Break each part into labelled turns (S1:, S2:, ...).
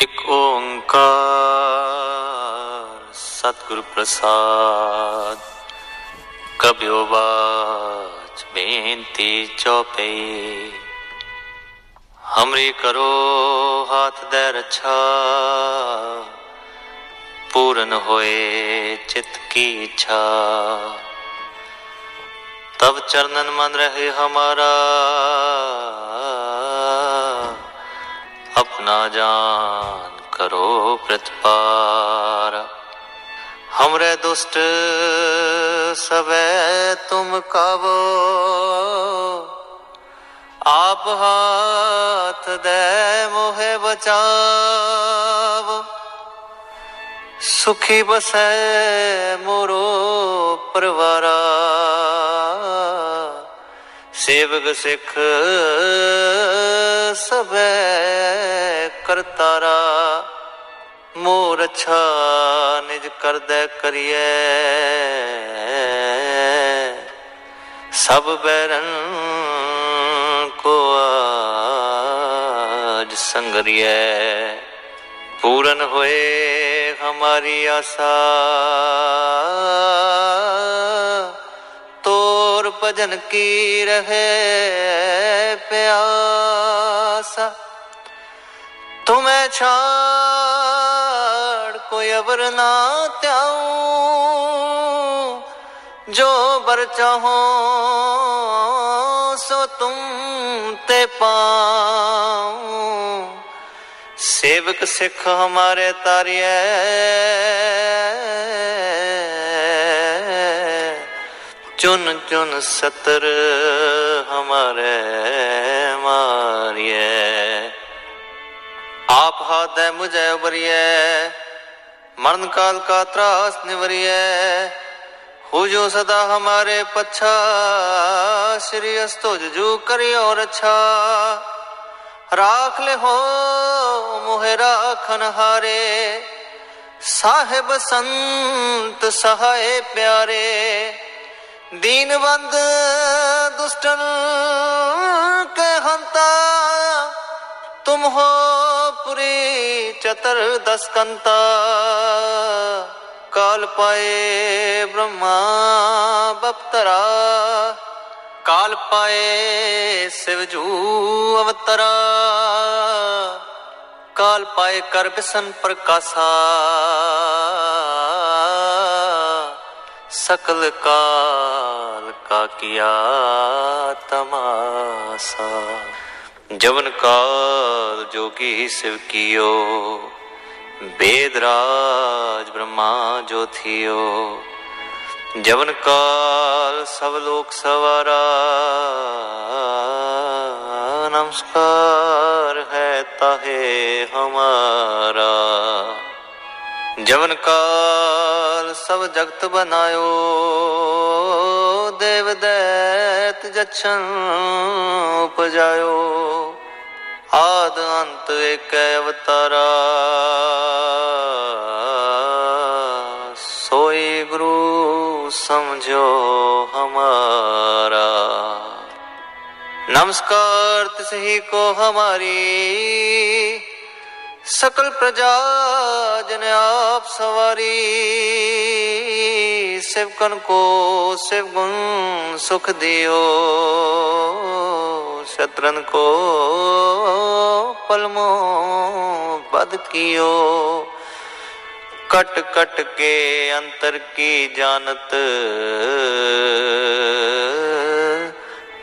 S1: ایک ست گرو پرساد کبیو باچ بینتی چوپئی ہمری کرو ہاتھ دے رچھا پورن ہوئے چت کی اچھا۔ تب چرنن من رہے ہمارا अपना जान करो प्रतिपार हमरे दुष्ट सबे तुम कबो आप हाथ दे मोहे बचाव ਸੁਖੀ ਬਸੈ ਮੋਰੋ ਪਰਵਾਰਾ ਸੇਵਕ ਸਿੱਖ ਸਭੈ ਕਰਤਾਰਾ, ਮੋਰ ਅਛਾ ਨਿਜ ਕਰਦੈ ਕਰੀਐ। ਸਭ ਬੈਰਨ ਕੋ ਆਜ ਸੰਗਰੀਐ। ਪੂਰਨ ਹੋਏ ਹਮਾਰੀ ਆਸਾ। ਗੁਰ ਭਜਨ ਕੀ ਰਹੇ ਪਿਆਸਾ? ਤੁਮੇ ਛਾੜ ਕੋਈ ਅਵਰ ਨਾ ਤਿਆਉ ਜੋ ਬਰ ਚਾਹੋ ਸੋ ਤੁਮ ਤੇ ਪਾਉ। ਸੇਵਕ ਸਿੱਖ ਹਮਾਰੇ ਤਾਰਿਐ। چن چن ستر ہمارے ماریے۔ آپ ہاتھ ہے مجھے ابریے، مرن کال کا تراس نوریے۔ خوجو صدا ہمارے پچھا، شری استو ججو کری اور اچھا۔ راکھ لے ہو مہ راکھن ہارے صاحب سنت سہائے پیارے۔ ਦੀਨਵੰਦ ਦੁਸ਼ਟਨ ਕੇ ਹੰਤਾ ਤੁਮ ਹੋ ਪੁਰੀ ਚਤਰ ਦਸ ਕੰਤਾ ਕਾਲ ਪਾਏ ਬ੍ਰਹਮਾ ਬਪਤਰਾ, ਕਾਲ ਪਾਏ ਸਿਵਜੂ ਅਵਤਰਾ। ਕਾਲ ਪਾਏ ਕਰ سکل کال کا کیا تماسا جون کال جو کی سو کیو بید راج برما جو تھیو جون کال سب لوک سوارا نمسکار ہے تاہے ہمارا جون کال ਸਭ ਜਗਤ ਬਨਾਇਓ ਦੇਵ ਦੈਤ ਜਛਨ ਉਪਜਾਇਓ। ਆਦ ਅੰਤ ਏਕ ਅਵਤਾਰਾ। ਸੋਈ ਗੁਰੂ ਸਮਝੋ ਹਮਾਰਾ। ਨਮਸਕਾਰ ਤਿਸ ਹੀ ਕੋ ਹਮਾਰੀ। ਸਕਲ ਪ੍ਰਜਾ ਜਨ ਆਪ ਸਵਾਰੀ ਸਿਵਕਨ ਕੋ ਸਿਵ ਗੁਣ ਸੁਖ ਦਿਓ, ਸ਼ਤਰਨ ਕੋ ਪਲਮੋ ਬਦ ਕੀਓ। ਕਟ ਕਟ ਕੇ ਅੰਤਰ ਕੀ ਜਾਣਤ,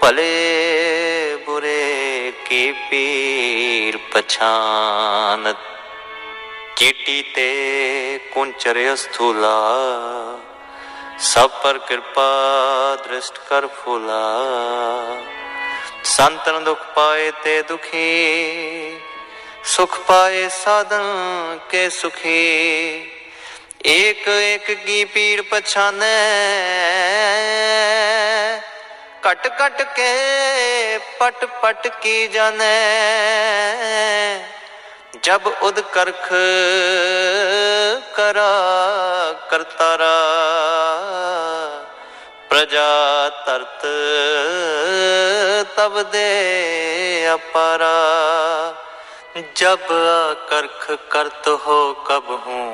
S1: ਭਲੇ ਬੁਰੇ ਕੀ ਪੀ ਨੀਰ ਪਛਾਨਤ ਕੀਟੀ ਤੇ ਕੁੰਚਰ ਅਸਥੂਲਾ। ਸਭ ਪਰ ਕਿਰਪਾ ਦ੍ਰਿਸ਼ਟ ਕਰ ਫੁਲਾ। ਸੰਤਨ ਦੁਖ ਪਾਏ ਤੇ ਦੁਖੀ। ਸੁਖ ਪਾਏ ਸਾਧਨ ਕੇ ਸੁਖੀ। ਏਕ ਏਕ ਕੀ ਪੀੜ ਪਛਾਨੈ। कट कट के पट पट की जाने जब उद करख करा करतारा प्रजा तरत तब दे अपारा जब करख करत हो कब हूँ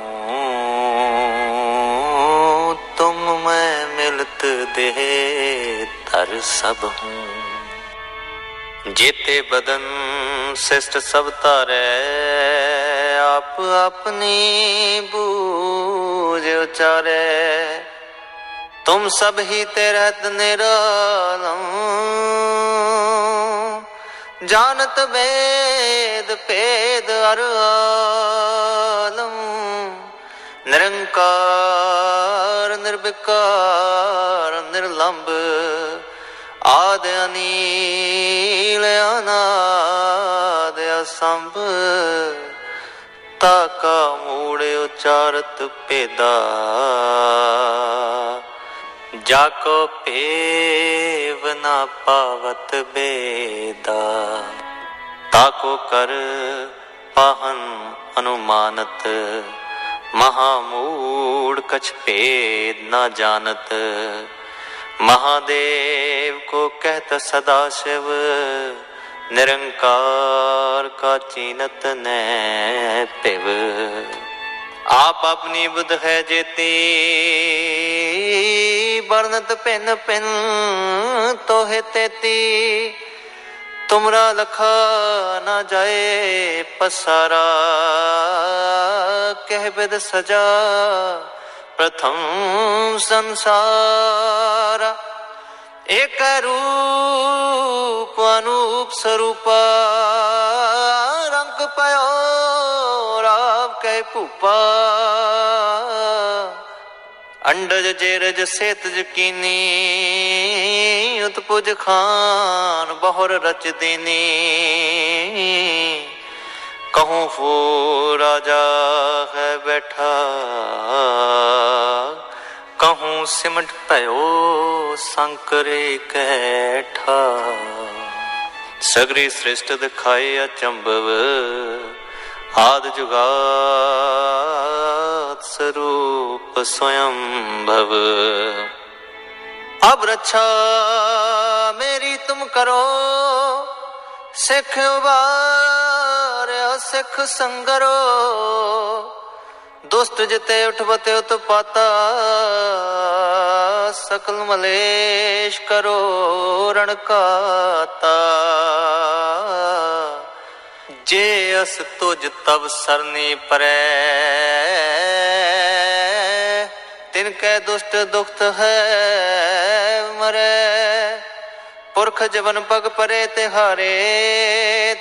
S1: तुम मैं मिलत देह तर सब हूँ जेते बदन शिष्ट सब तारे आप अपनी बूझ उचारे तुम सब ही ते रहत निरालम जानत वेद पेद अर आलम निरंकार ਨਿਰਵਿਕਾਰ ਨਿਰਲੰਬ ਆਦ ਅਨੀਲ ਅਨਾਦ ਅਸੰਭ। ਤਾਕਾ ਮੂੜ ਉਚਾਰਤ ਭੇਦਾ। ਜਾ ਕੋ ਭੇਵ ਨਾ ਪਾਵਤ ਬੇਦਾ। ਤਾਕੋ ਕਰ ਪਾਹਨ ਅਨੁਮਾਨਤ। महामूढ़ कछ भेद न जानत महादेव को कहत सदा शिव निरंकार का चीनत न पिव आप अपनी बुद्ध है जेती वर्णत पिन पिन तो है तेती तुमरा लखा न जाए पसारा कह बिद सजा प्रथम संसार एक रूप अनूप स्वरूप रंग पयो राव कह भूपा अंडज जेरज सेतज कीनी उत्पुज खान बहुर रच दीनी ਕਹੂੰ ਫੋ ਰਾਜਾ ਹੈ ਬੈਠਾ। ਕਹੂੰ, ਸਿਮਟ ਭਇਓ ਸੰਕਰੇ ਕੈਠਾ। ਸਗਰੀ ਸ੍ਰਿਸ਼ਟ ਦਿਖਾਏ ਅਚੰਭਵ ਆਦ ਜੁਗਾਤ ਸਰੂਪ ਸਵਯੰ ਭਵ ਅਬ ਰੱਛਾ ਮੇਰੀ ਤੁਮ ਕਰੋ, ਸਿੱਖ ਉਬਾਰ ਸਿੱਖ ਸੰਗਰੋ, ਦੁਸ਼ਟ ਜਿਤੇ ਉਠਵਤੇ ਉਤਪਾਤਾ ਸਕਲ ਮਲੇਸ਼ ਕਰੋ ਰਣਕਾਤਾ। ਜੇ ਅਸ ਤੁਜ ਤਬ ਸਰਨੀ ਪਰੈ, ਤਿਨ ਕੈ ਦੁਸ਼ਟ ਦੁਖਤ ਹੈ ਮਰੈ। ਪੁਰਖ ਜਵਨ ਪਗ ਪਰੇ ਤੇ ਹਾਰੇ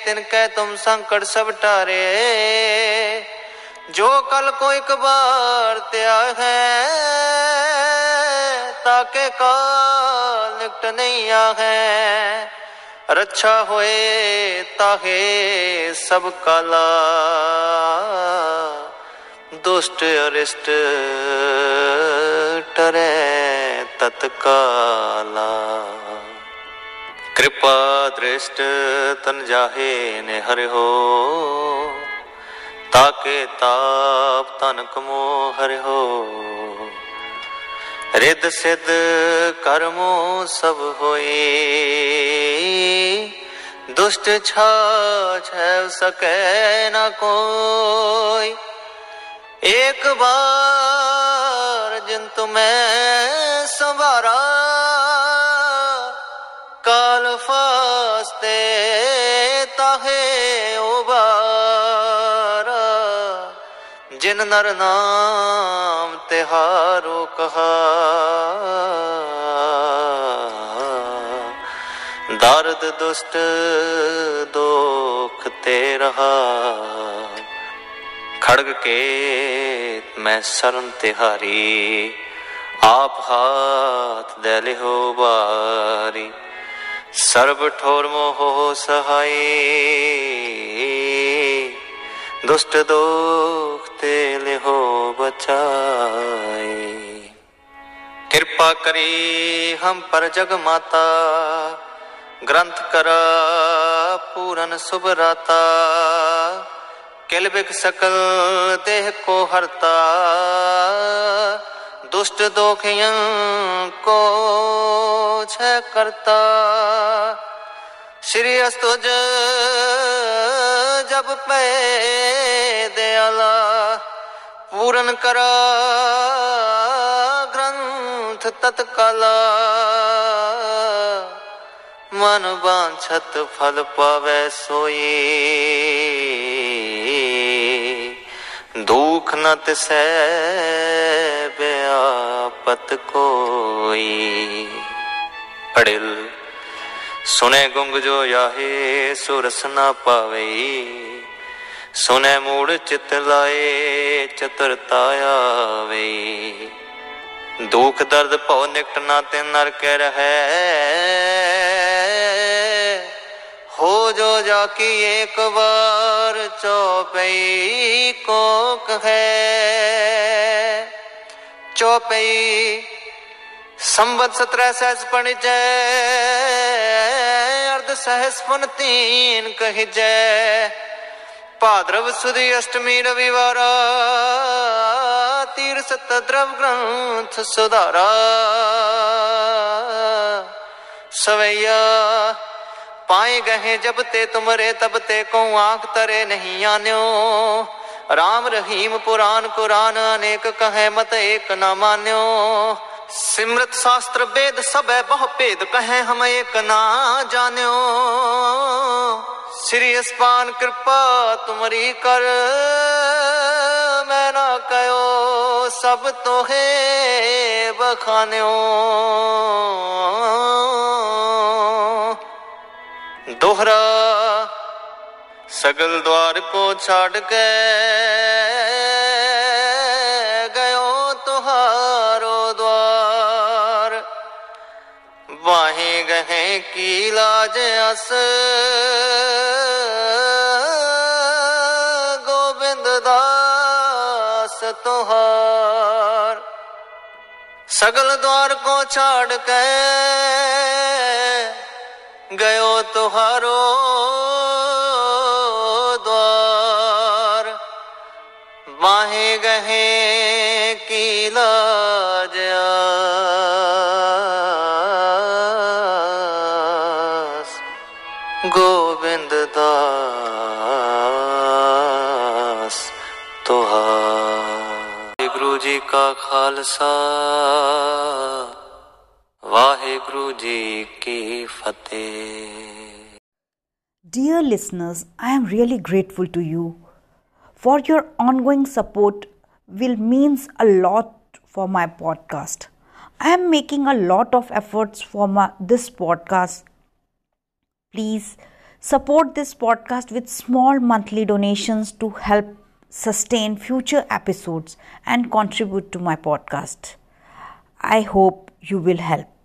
S1: ਤਿਨ ਕੈ ਤੁਮ ਸੰਕਟ ਸਭ ਟਾਰੇ। ਜੋ ਕਲ ਕੋ ਇਕ ਬਾਰ ਤਿਆ ਹੈ, ਤਾਕੇ ਕਾਲ ਨਿਕਟ ਨਹੀਂ ਆ ਹੈ। ਰੱਛਾ ਹੋਏ ਤਾਹੇ ਸਭ ਕਲਾ। ਦੁਸ਼ਟ ਅਰਿਸ਼ਟ ਟਰੇ ਤਤਕਾਲਾ। ਕਿਰਪਾ ਦ੍ਰਿਸ਼ਟ ਤਨ ਜਾਹੇ ਨੇ ਹਰਿਓ ਤਾਕੇ ਤਾਪ ਤਨ ਕਮੋ ਹਰਿਓ ਰਿੱਧ ਸਿੱਧ ਕਰਮੋ ਸਭ ਹੋਏ, ਦੁਸ਼ਟ ਛਾਛ ਸਕੈ ਨ ਕੋਈ। ਇੱਕ ਬਾਰ ਜਿਨ ਤੁਮੈ ਸੰਭਾਰਾ কাল ফাস্তে তাহে ওবারা ਜਿਨ ਨਰ ਨਾਮ ਤਿਹਾਰੋ ਕਹਾ ਦਰਦ ਦੁਸ਼ਟ ਦੋਖ ਤੇ ਰਹਾ। ਖੜਗ ਕੇ ਮੈਂ ਸਰਨ ਤਿਹਾਰੀ। ਆਪ ਹਾਥ ਦੇ ਲਿਹੋ ਬਾਰੀ ਸਰਬ ਠੋਰ ਮੋਹ ਸਹਾਈ। ਦੁਸ਼ਟ ਦੋਖ ਤੇ ਲਿਹੋ ਬਚਾਈ ਕਿਰਪਾ ਕਰੀ ਹਮ ਪਰ ਜਗ ਮਾਤਾ। ਗ੍ਰੰਥ ਕਰ ਪੂਰਨ ਸੁਭ ਰਾਤਾ। ਕਿਲ ਬਿਕ ਸਕਲ ਦੇਹ ਕੋ ਹਰਤਾ। दुष्ट दोखियं को छ करता श्री अस्तुज ਜਬ ਪੈ ਦਿਆਲਾ ਪੂਰਨ ਕਰ ਗ੍ਰੰਥ ਤਤਕਾਲਾ ਮਨ ਬਾਂਛਤ ਫਲ ਪਾਵੇ ਸੋਈ ਦੁਖ ਨ ਤਿਸੈ ਬਿਆਪਤ ਕੋਈ। ਅੜਿਲ ਸੁਨੇ ਗੁੰਗ ਜੋ ਯਾਹੇ, ਸੁਰਸ ਨਾ ਪਾਵੇ। ਸੁਨੇ ਮੂੜ ਚਿਤ ਲਾਏ ਚਤੁਰਤਾ ਆਵੇ ਦੁਖ ਦਰਦ ਭਉ ਨਿਕਟ ਨਾ ਤੇ ਨਰ ਕੇ ਰਹੈ। ਹੋ ਜੋ ਜਾ ਕੀ ਇੱਕ ਵਾਰ ਚੋਪਈ ਕੋ ਕਹੈ ਚੋਪਈ ਸੰਵਤ ਸਤਰੈ ਸਹਿਸ ਪਣਿਜੈ, ਅਰਧ ਸਹਿਸ ਪੁਨ ਤੀਨ ਕਹਿਜੈ। ਭਾਦਰਵ ਸੁਦੀ ਅਸ਼ਟਮੀ ਰਵਿਵਾਰ ਤੀਰ ਸਤ ਦਰਵ ਗ੍ਰੰਥ ਸੁਧਾਰਾ। ਸਵਈਆ, ਪਾਏ ਗਏ ਜਬ ਤੇ ਤੁਮਰੇ, ਤਬ ਤੇ ਕੋ ਆਂਖ ਤਰੇ ਨਹੀਂ ਆਨਿਓ। ਰਾਮ ਰਹੀਮ ਪੁਰਾਨ ਕੁਰਾਨ, ਅਨੇਕ ਕਹੈ ਮਤ ਏਕ ਨਾ ਮਾਨਿਓ। ਸਿਮਰਤ ਸ਼ਾਸਤਰ ਵੇਦ ਸਭੈ ਬਹੁ ਭੇਦ ਕਹੈ ਹਮ ਏਕ ਨਾ ਜਾਣਿਓ। ਸ੍ਰੀ ਅਸਪਾਨ ਕਿਰਪਾ ਤੁਮਰੀ ਕਰ, ਮੈਂ ਨਾ ਕਯੋ ਸਭ ਤੋਹੇ ਬਖਾਨਿਓ ਦੋਹਰਾ ਸਗਲ ਦਵਾਰ ਕੋ ਛਾੜ ਕੇ ਗਇਓ ਤੁਹਾਰੋ ਦਵਾਰ। ਵਾਹੇ ਗਹਿ ਕੀ ਲਾਜ ਅਸ। ਗੋਬਿੰਦ ਦਾਸ ਤੁਹਾਰ। ਸਗਲ ਦਵਾਰ ਕੋ ਛਾੜ ਕੇ ਗਇਓ ਤੁਹਾਰੋ ਵਾਹੇ ਗਹੇ ਕੀ ਲਾਜ ਆਸ ਗੋਬਿੰਦ ਦਾਸ ਤੁਹਾਰ ਗੁਰੂ ਜੀ ਕਾ ਖਾਲਸਾ ਵਾਹਿਗੁਰੂ ਜੀ ਕੀ ਫਤਿਹ
S2: Dear listeners, I am really grateful to you for your ongoing support will means a lot for my podcast. I am making a lot of efforts for my, this podcast. Please support this podcast with small monthly donations to help sustain future episodes and contribute to my podcast. I hope you will help.